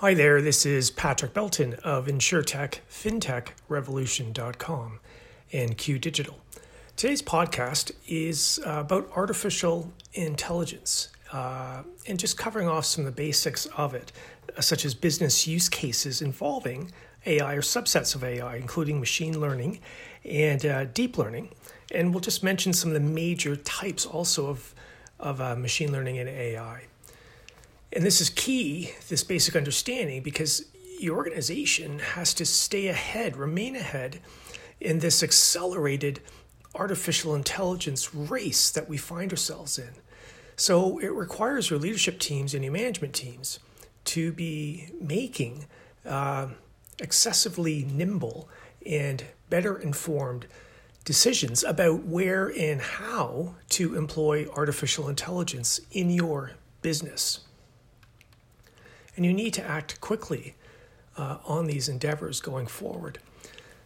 Hi there, this is Patrick Belton of InsurTech, FinTechRevolution.com, and Q Digital. Today's podcast is uh, about artificial intelligence uh, and just covering off some of the basics of it, uh, such as business use cases involving AI or subsets of AI, including machine learning and uh, deep learning. And we'll just mention some of the major types also of, of uh, machine learning and AI. And this is key, this basic understanding, because your organization has to stay ahead, remain ahead in this accelerated artificial intelligence race that we find ourselves in. So it requires your leadership teams and your management teams to be making uh, excessively nimble and better informed decisions about where and how to employ artificial intelligence in your business and you need to act quickly uh, on these endeavors going forward.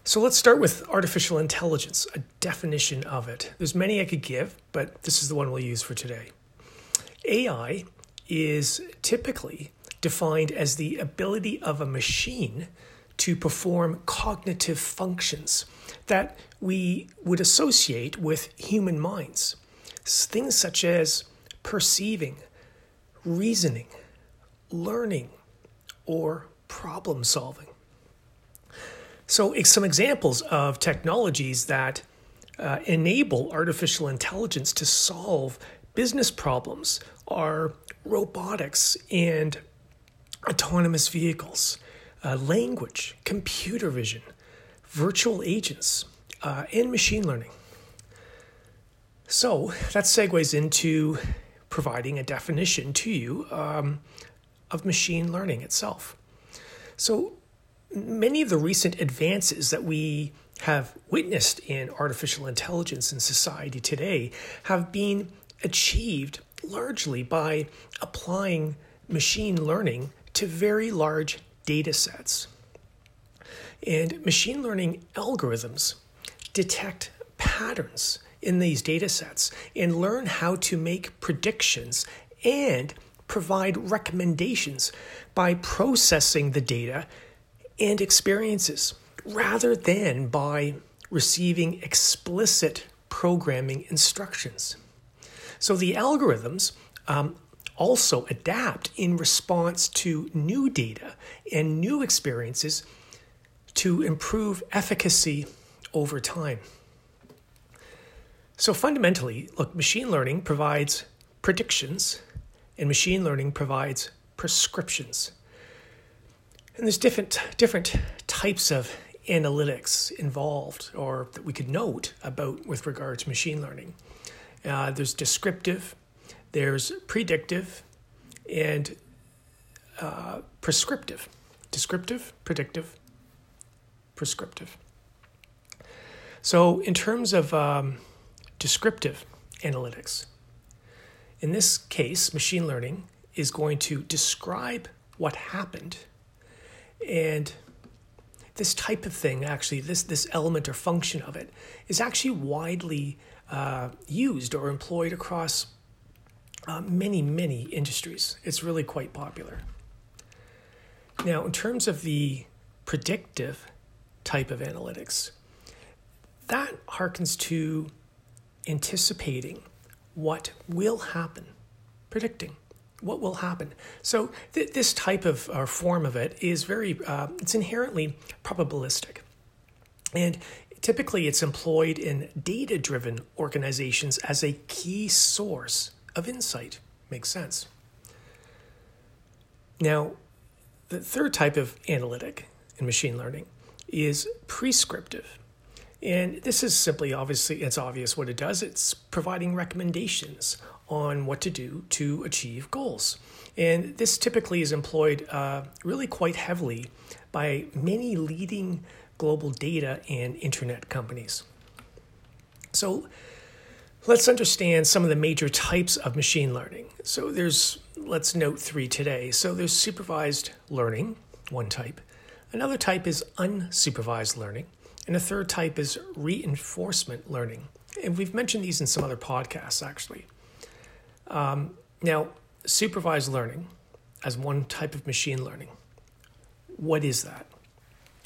So let's start with artificial intelligence, a definition of it. There's many I could give, but this is the one we'll use for today. AI is typically defined as the ability of a machine to perform cognitive functions that we would associate with human minds. Things such as perceiving, reasoning, learning or problem solving. So, some examples of technologies that uh, enable artificial intelligence to solve business problems are robotics and autonomous vehicles, uh, language, computer vision, virtual agents, uh, and machine learning. So that segues into providing a definition to you um, of machine learning itself. So, many of the recent advances that we have witnessed in artificial intelligence in society today have been achieved largely by applying machine learning to very large data sets. And machine learning algorithms detect patterns in these data sets and learn how to make predictions and provide recommendations by processing the data and experiences rather than by receiving explicit programming instructions. So the algorithms um, also adapt in response to new data and new experiences to improve efficacy over time. So fundamentally, look, machine learning provides predictions and machine learning provides prescriptions. And there's different different types of analytics involved or that we could note about with regard to machine learning. Uh, there's descriptive, there's predictive, and uh, prescriptive. Descriptive, predictive, prescriptive. So, in terms of um, descriptive analytics, in this case, machine learning is going to describe what happened. And this type of thing, actually, this, this element or function of it, is actually widely uh, used or employed across uh, many, many industries. It's really quite popular. Now, in terms of the predictive type of analytics, that harkens to anticipating what will happen, predicting what will happen. So th- this type of form of it is very uh, it's inherently probabilistic, and typically it's employed in data-driven organizations as a key source of insight. Makes sense. Now, the third type of analytic in machine learning is prescriptive. And this is simply obviously, it's obvious what it does. It's providing recommendations on what to do to achieve goals. And this typically is employed uh, really quite heavily by many leading global data and internet companies. So let's understand some of the major types of machine learning. So there's, let's note three today. So there's supervised learning, one type. Another type is unsupervised learning. And a third type is reinforcement learning. And we've mentioned these in some other podcasts, actually. Um, now, supervised learning as one type of machine learning what is that?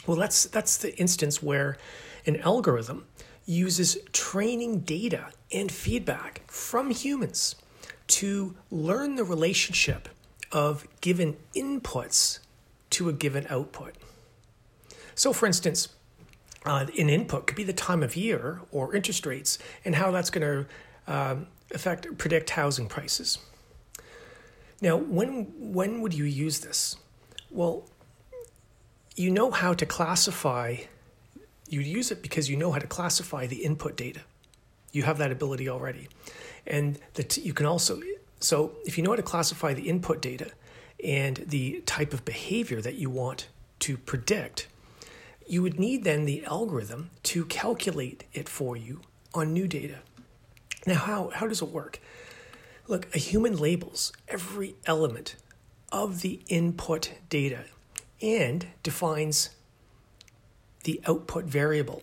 Well, that's, that's the instance where an algorithm uses training data and feedback from humans to learn the relationship of given inputs to a given output. So, for instance, uh, an input could be the time of year or interest rates and how that's going to um, affect predict housing prices. Now, when when would you use this? Well, you know how to classify. You use it because you know how to classify the input data. You have that ability already, and that you can also. So, if you know how to classify the input data and the type of behavior that you want to predict, you would need then the algorithm to calculate it for you on new data. Now, how, how does it work? Look, a human labels every element of the input data and defines the output variable.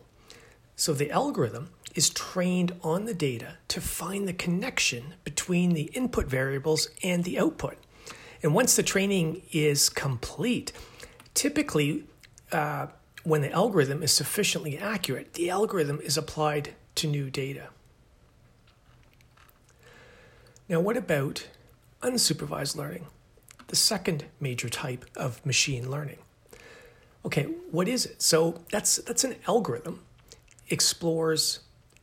So the algorithm is trained on the data to find the connection between the input variables and the output. And once the training is complete, typically uh, when the algorithm is sufficiently accurate, the algorithm is applied to new data. Now, what about unsupervised learning? The second major type of machine learning. Okay, what is it? So that's that's an algorithm explores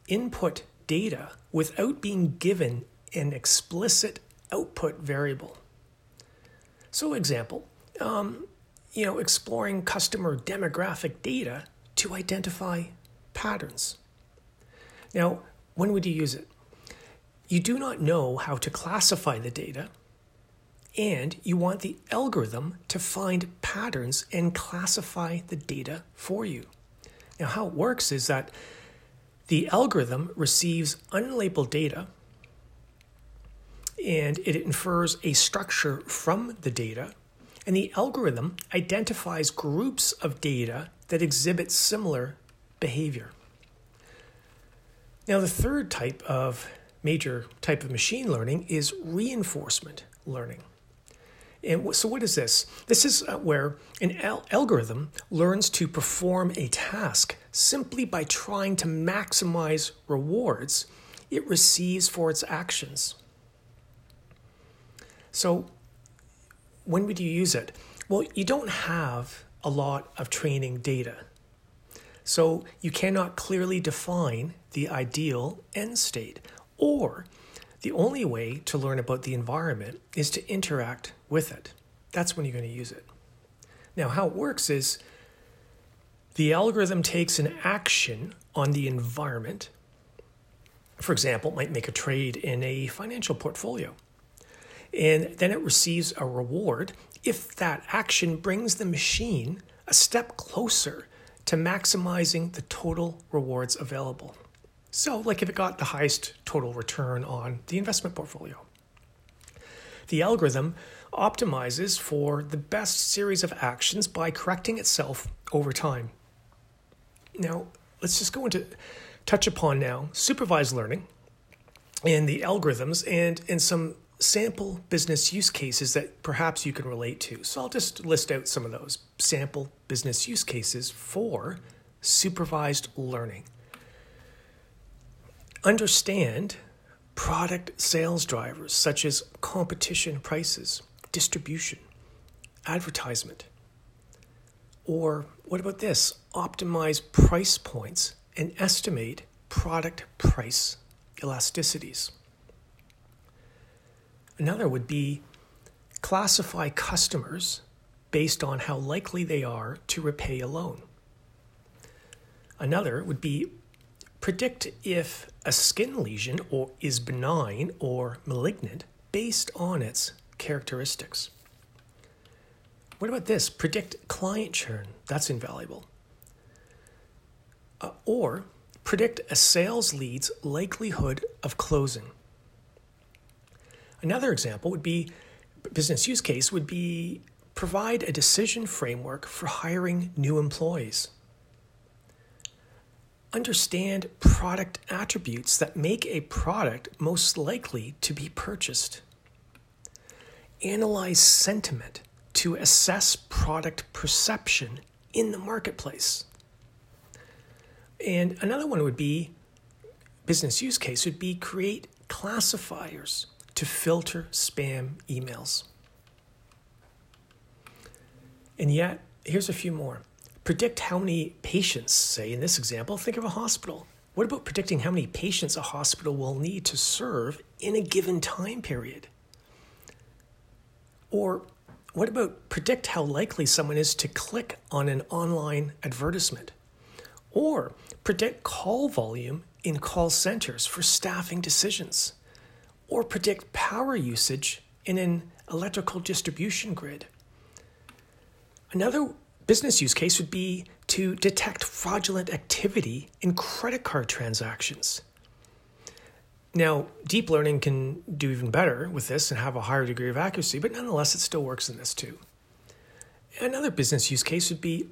input data without being given an explicit output variable. So, example, um, you know, exploring customer demographic data to identify patterns. Now, when would you use it? You do not know how to classify the data, and you want the algorithm to find patterns and classify the data for you. Now, how it works is that the algorithm receives unlabeled data and it infers a structure from the data, and the algorithm identifies groups of data that exhibit similar behavior. Now, the third type of major type of machine learning is reinforcement learning. And so, what is this? This is uh, where an al- algorithm learns to perform a task simply by trying to maximize rewards it receives for its actions. So, when would you use it? Well, you don't have a lot of training data. So, you cannot clearly define the ideal end state or the only way to learn about the environment is to interact with it. That's when you're going to use it. Now, how it works is the algorithm takes an action on the environment. For example, it might make a trade in a financial portfolio. And then it receives a reward if that action brings the machine a step closer to maximizing the total rewards available. So, like if it got the highest total return on the investment portfolio. The algorithm optimizes for the best series of actions by correcting itself over time. Now, let's just go into touch upon now supervised learning and the algorithms and, and some sample business use cases that perhaps you can relate to. So I'll just list out some of those sample business use cases for supervised learning understand product sales drivers such as competition prices, distribution, advertisement. Or what about this? Optimize price points and estimate product price elasticities. Another would be classify customers based on how likely they are to repay a loan. Another would be predict if a skin lesion or is benign or malignant based on its characteristics. What about this? Predict client churn. That's invaluable. Uh, or predict a sales lead's likelihood of closing. Another example would be business use case would be provide a decision framework for hiring new employees. Understand product attributes that make a product most likely to be purchased. Analyze sentiment to assess product perception in the marketplace. And another one would be business use case would be create classifiers to filter spam emails. And yet, here's a few more. Predict how many patients, say in this example, think of a hospital. What about predicting how many patients a hospital will need to serve in a given time period? Or what about predict how likely someone is to click on an online advertisement? Or predict call volume in call centers for staffing decisions? Or predict power usage in an electrical distribution grid? Another business use case would be to detect fraudulent activity in credit card transactions. Now, deep learning can do even better with this and have a higher degree of accuracy, but nonetheless, it still works in this too. Another business use case would be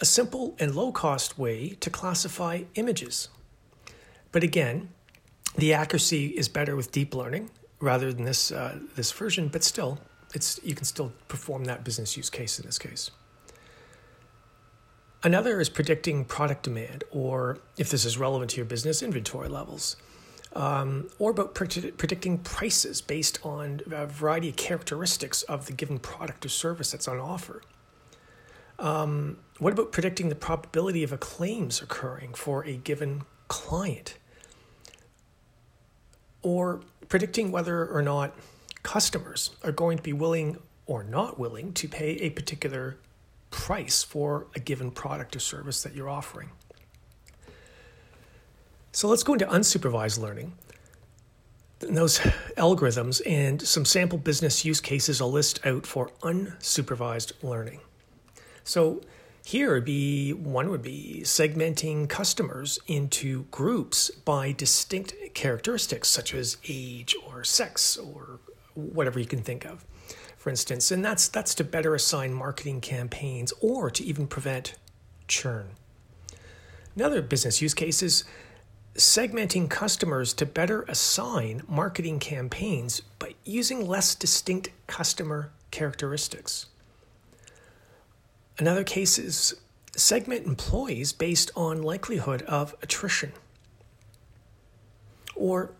a simple and low cost way to classify images. But again, the accuracy is better with deep learning rather than this, uh, this version, but still, it's, you can still perform that business use case in this case. Another is predicting product demand, or if this is relevant to your business, inventory levels um, or about predicting prices based on a variety of characteristics of the given product or service that's on offer. Um, what about predicting the probability of a claims occurring for a given client? Or predicting whether or not customers are going to be willing or not willing to pay a particular price for a given product or service that you're offering. So let's go into unsupervised learning. And those algorithms and some sample business use cases I'll list out for unsupervised learning. So here would be one would be segmenting customers into groups by distinct characteristics such as age or sex or whatever you can think of. For instance, and that's that's to better assign marketing campaigns or to even prevent churn. Another business use case is segmenting customers to better assign marketing campaigns by using less distinct customer characteristics. Another case is segment employees based on likelihood of attrition. Or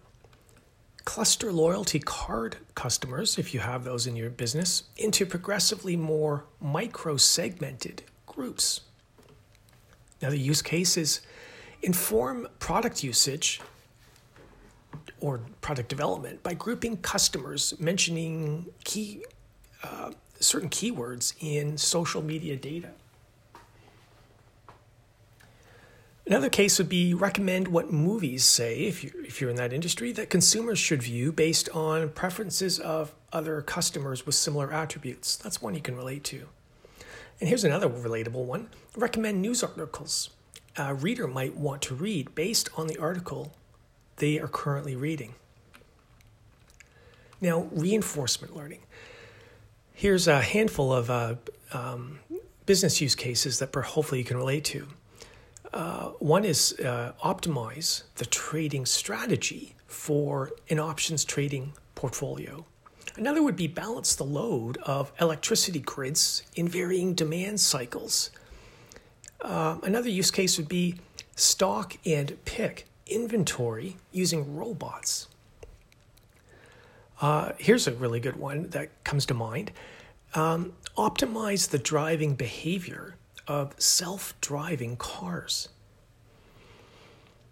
cluster loyalty card customers, if you have those in your business, into progressively more micro segmented groups. Now, the use case is Inform product usage or product development by grouping customers mentioning key uh, certain keywords in social media data. Another case would be recommend what movies say, if, you, if you're in that industry, that consumers should view based on preferences of other customers with similar attributes. That's one you can relate to. And here's another relatable one recommend news articles a reader might want to read based on the article they are currently reading. Now, reinforcement learning. Here's a handful of uh, um, business use cases that hopefully you can relate to. Uh, one is uh, optimize the trading strategy for an options trading portfolio. Another would be balance the load of electricity grids in varying demand cycles uh, another use case would be stock and pick inventory using robots. Uh, here's a really good one that comes to mind um, optimize the driving behavior of self driving cars.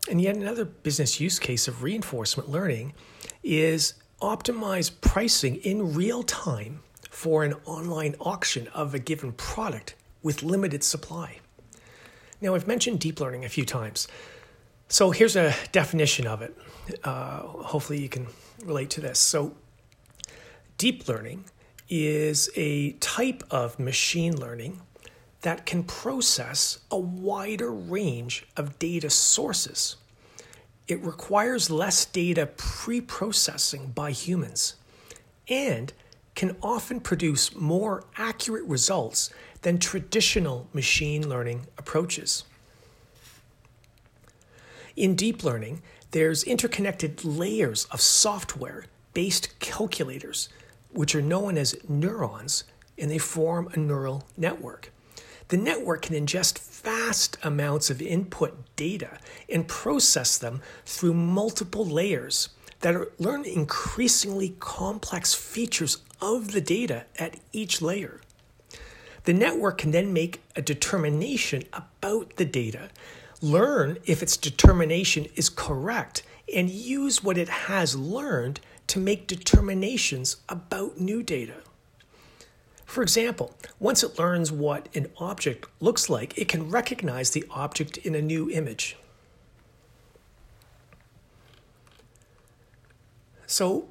And yet, another business use case of reinforcement learning is optimize pricing in real time for an online auction of a given product with limited supply. Now, I've mentioned deep learning a few times. So here's a definition of it. Uh, hopefully, you can relate to this. So, deep learning is a type of machine learning that can process a wider range of data sources. It requires less data pre processing by humans and can often produce more accurate results than traditional machine learning approaches. In deep learning, there's interconnected layers of software based calculators, which are known as neurons, and they form a neural network. The network can ingest vast amounts of input data and process them through multiple layers that learn increasingly complex features of the data at each layer. The network can then make a determination about the data, learn if its determination is correct, and use what it has learned to make determinations about new data. For example, once it learns what an object looks like, it can recognize the object in a new image. So,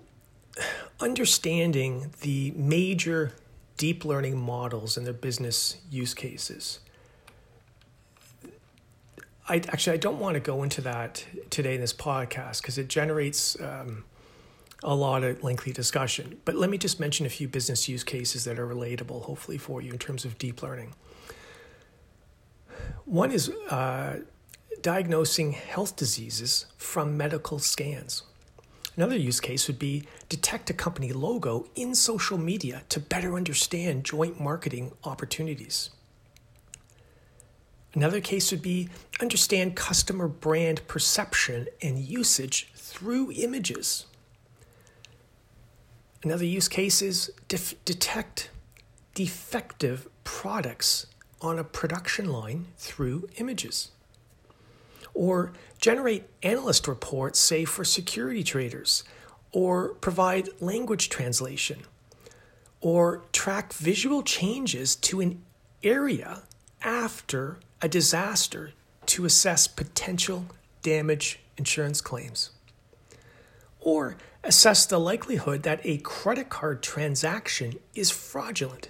understanding the major deep learning models and their business use cases. I actually I don't want to go into that today in this podcast because it generates um, a lot of lengthy discussion. But let me just mention a few business use cases that are relatable, hopefully, for you in terms of deep learning. One is uh, diagnosing health diseases from medical scans. Another use case would be detect a company logo in social media to better understand joint marketing opportunities. Another case would be understand customer brand perception and usage through images. Another use case is def- detect defective products on a production line through images. Or generate analyst reports, say for security traders, or provide language translation, or track visual changes to an area after a disaster to assess potential damage insurance claims, or assess the likelihood that a credit card transaction is fraudulent,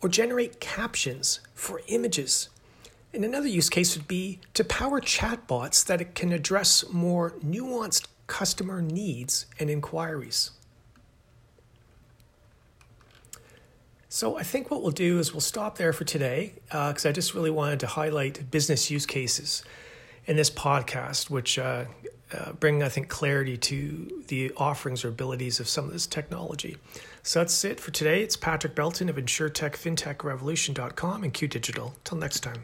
or generate captions for images and another use case would be to power chatbots that can address more nuanced customer needs and inquiries. So I think what we'll do is we'll stop there for today because uh, I just really wanted to highlight business use cases in this podcast, which uh, uh, bring, I think, clarity to the offerings or abilities of some of this technology. So that's it for today. It's Patrick Belton of InsurTechFintechRevolution.com and Q Digital. Till next time.